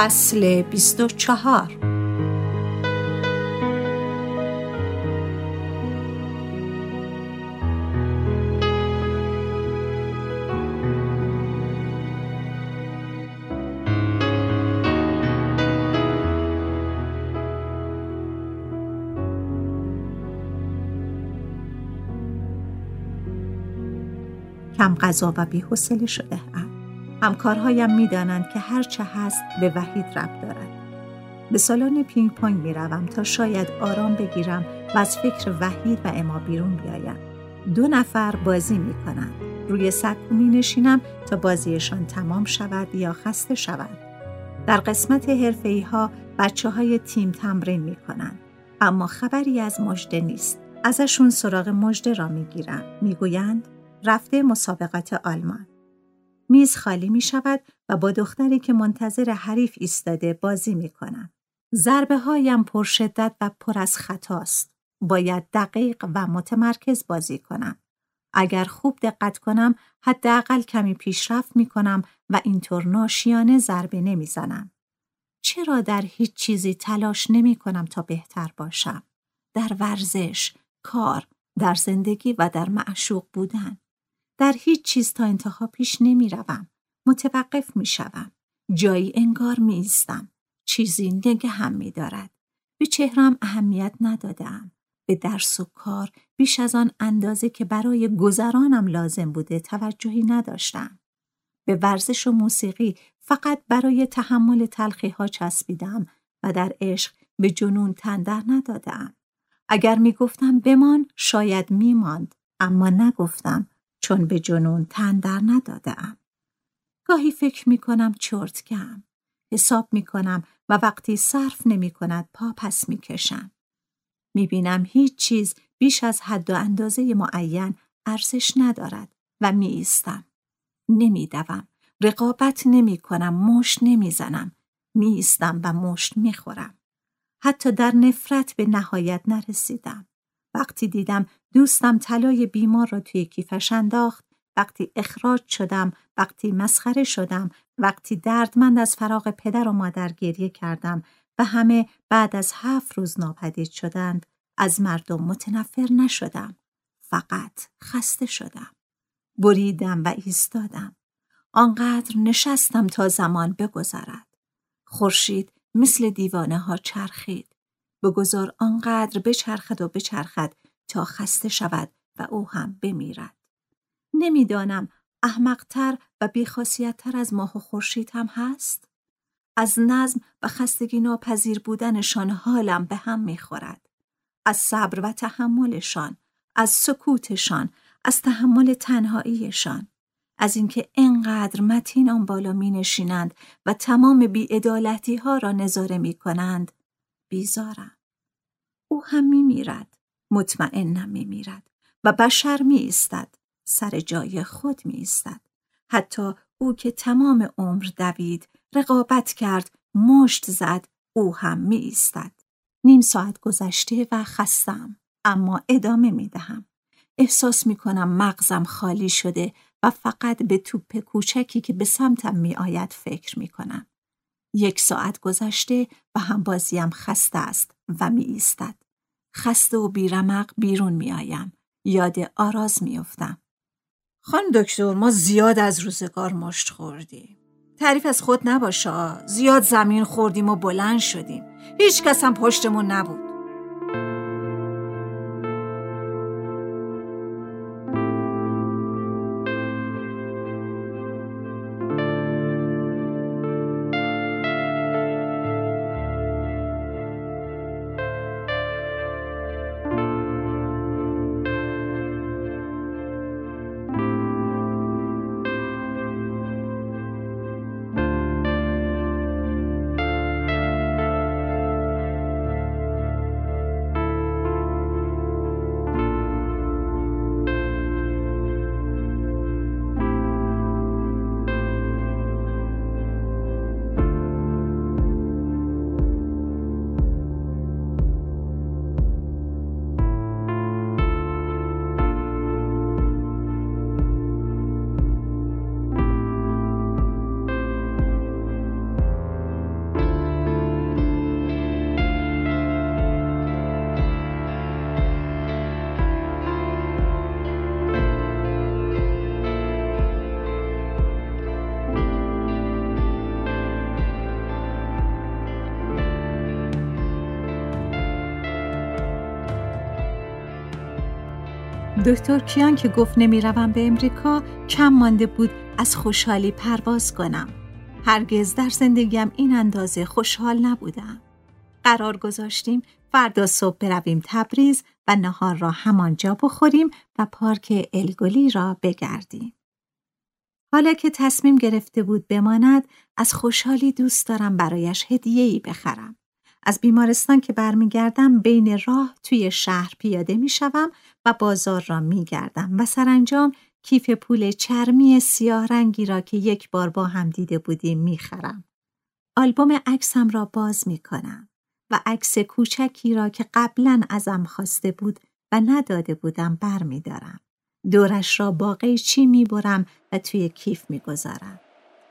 فصل 24 کم غذا و بیحوصله شده. همکارهایم می‌دانند که هر چه هست به وحید رب دارد. به سالن پینگ پونگ می روم تا شاید آرام بگیرم و از فکر وحید و اما بیرون بیایم. دو نفر بازی می کنند. روی سکو می نشینم تا بازیشان تمام شود یا خسته شود. در قسمت حرفه ها بچه های تیم تمرین می کنند. اما خبری از مجده نیست. ازشون سراغ مجده را می گیرم. می گویند رفته مسابقات آلمان. میز خالی می شود و با دختری که منتظر حریف ایستاده بازی می کنم. ضربه هایم پر شدت و پر از خطاست. باید دقیق و متمرکز بازی کنم. اگر خوب دقت کنم حداقل کمی پیشرفت می کنم و اینطور ناشیانه ضربه نمی زنم. چرا در هیچ چیزی تلاش نمی کنم تا بهتر باشم؟ در ورزش، کار، در زندگی و در معشوق بودن. در هیچ چیز تا انتها پیش نمی روم. متوقف می شوم. جایی انگار می ایستم. چیزی نگه هم می دارد. به چهرم اهمیت ندادم. به درس و کار بیش از آن اندازه که برای گذرانم لازم بوده توجهی نداشتم. به ورزش و موسیقی فقط برای تحمل تلخی ها چسبیدم و در عشق به جنون تندر ندادم. اگر می گفتم بمان شاید می ماند. اما نگفتم چون به جنون تن در ندادم. گاهی فکر می کنم چرتگم. حساب می کنم و وقتی صرف نمی کند پا پس می کشم. می بینم هیچ چیز بیش از حد و اندازه معین ارزش ندارد و می ایستم. نمی دوم. رقابت نمی کنم. مشت نمی زنم. می ایستم و مشت می خورم. حتی در نفرت به نهایت نرسیدم. وقتی دیدم دوستم طلای بیمار را توی کیفش انداخت وقتی اخراج شدم وقتی مسخره شدم وقتی دردمند از فراغ پدر و مادر گریه کردم و همه بعد از هفت روز ناپدید شدند. از مردم متنفر نشدم فقط خسته شدم. بریدم و ایستادم. آنقدر نشستم تا زمان بگذرد. خورشید مثل دیوانه ها چرخید. بگذار آنقدر بچرخد و بچرخد تا خسته شود و او هم بمیرد. نمی‌دانم احمقتر و بیخاصیتتر از ماه و خورشید هم هست؟ از نظم و خستگی ناپذیر بودنشان حالم به هم می‌خورد. از صبر و تحملشان، از سکوتشان، از تحمل تنهاییشان، از اینکه انقدر متین آن بالا می نشینند و تمام بیعدالتی ها را نظاره می کنند، بیزارم. او هم میرد. مطمئنم می میرد و بشر می ایستد. سر جای خود می ایستد. حتی او که تمام عمر دوید، رقابت کرد، مشت زد، او هم می ایستد. نیم ساعت گذشته و خستم. اما ادامه می دهم. احساس می کنم مغزم خالی شده و فقط به توپ کوچکی که به سمتم می آید فکر می کنم. یک ساعت گذشته و هم بازیم خسته است و می ایستد. خسته و بیرمق بیرون می آیم. یاد آراز می افتم. خان دکتر ما زیاد از روزگار مشت خوردیم. تعریف از خود نباشه زیاد زمین خوردیم و بلند شدیم. هیچ کس هم پشتمون نبود. دکتر کیان که گفت نمی‌روم به امریکا کم مانده بود از خوشحالی پرواز کنم. هرگز در زندگیم این اندازه خوشحال نبودم. قرار گذاشتیم فردا صبح برویم تبریز و نهار را همانجا بخوریم و پارک الگولی را بگردیم. حالا که تصمیم گرفته بود بماند از خوشحالی دوست دارم برایش هدیه‌ای بخرم. از بیمارستان که برمیگردم بین راه توی شهر پیاده می‌شوم و بازار را میگردم و سرانجام کیف پول چرمی سیاه رنگی را که یک بار با هم دیده بودیم می‌خرم. آلبوم عکسم را باز می‌کنم و عکس کوچکی را که قبلا ازم خواسته بود و نداده بودم برمیدارم. دورش را با قیچی می‌برم و توی کیف می‌گذارم.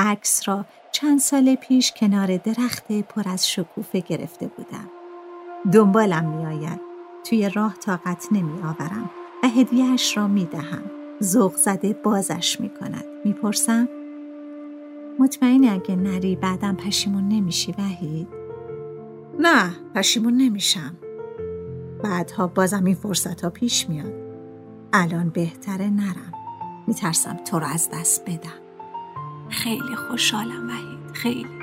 عکس را چند سال پیش کنار درخت پر از شکوفه گرفته بودم. دنبالم میآید. توی راه طاقت نمی آورم و هدیهش را می دهم. زده بازش می کند. می پرسم؟ مطمئنی اگه نری بعدم پشیمون نمیشی وحید؟ نه پشیمون نمیشم. بعدها بازم این فرصت ها پیش میاد. الان بهتره نرم. میترسم تو رو از دست بدم. خیلی خوشحالم وحید. خیلی.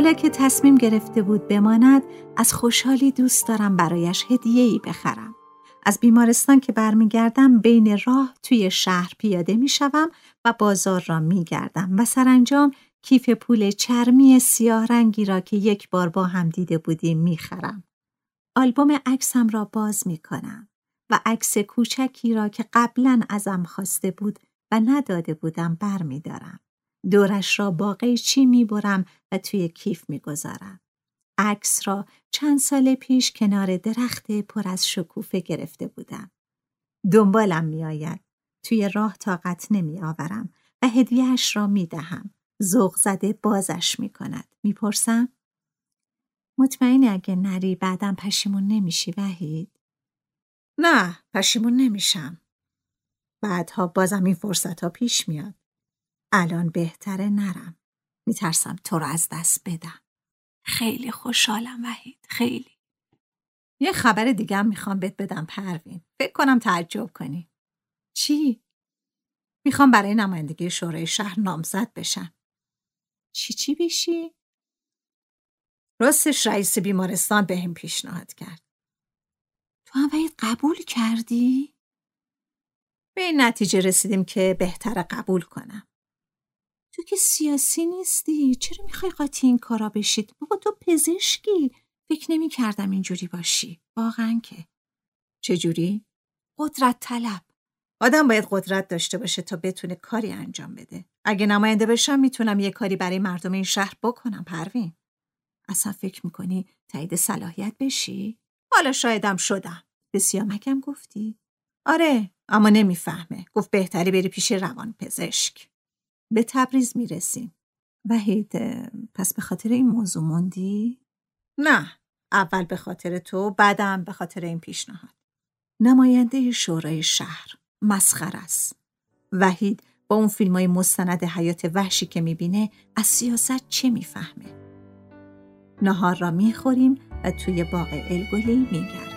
حالا که تصمیم گرفته بود بماند از خوشحالی دوست دارم برایش هدیه‌ای بخرم. از بیمارستان که برمیگردم بین راه توی شهر پیاده می‌شوم و بازار را میگردم و سرانجام کیف پول چرمی سیاه رنگی را که یک بار با هم دیده بودیم می‌خرم. آلبوم عکسم را باز می کنم و عکس کوچکی را که قبلا ازم خواسته بود و نداده بودم برمیدارم. دورش را با قیچی می‌برم و توی کیف می‌گذارم. عکس را چند سال پیش کنار درخت پر از شکوفه گرفته بودم. دنبالم میآید. توی راه طاقت نمی آورم و هدیهش را می دهم. زده بازش می کند. می پرسم؟ مطمئنی اگه نری بعدم پشیمون نمیشی وحید؟ نه پشیمون نمیشم. بعدها بازم این فرصت ها پیش میاد. الان بهتره نرم. میترسم تو رو از دست بدم. خیلی خوشحالم وحید خیلی. یه خبر دیگه هم می‌خوام بهت بدم پروین. فکر کنم تعجب کنی. چی؟ می‌خوام برای نمایندگی شورای شهر نامزد بشم. چی چی بشی؟ راستش رئیس بیمارستان به هم پیشنهاد کرد. تو هم باید قبول کردی؟ به این نتیجه رسیدیم که بهتر قبول کنم. تو که سیاسی نیستی چرا می‌خوای قاطی این کارا بشید؟ بابا تو پزشکی فکر نمی کردم اینجوری باشی واقعا که چجوری؟ قدرت طلب آدم باید قدرت داشته باشه تا بتونه کاری انجام بده. اگه نماینده بشم می‌تونم یه کاری برای مردم این شهر بکنم پروین. اصلا فکر می‌کنی تایید صلاحیت بشی؟ حالا شایدم شدم. به سیامکم گفتی؟ آره اما نمی‌فهمه. گفت بهتری بری پیش روان پزشک. به تبریز می‌رسیم. وحید پس به خاطر این موضوع موندی؟ نه اول به خاطر تو بعدم به خاطر این پیشنهاد. نماینده شورای شهر مسخر است. وحید با اون فیلم های مستند حیات وحشی که می‌بینه از سیاست چه می‌فهمه؟ نهار را می‌خوریم و توی باغ الگلی میگردیم.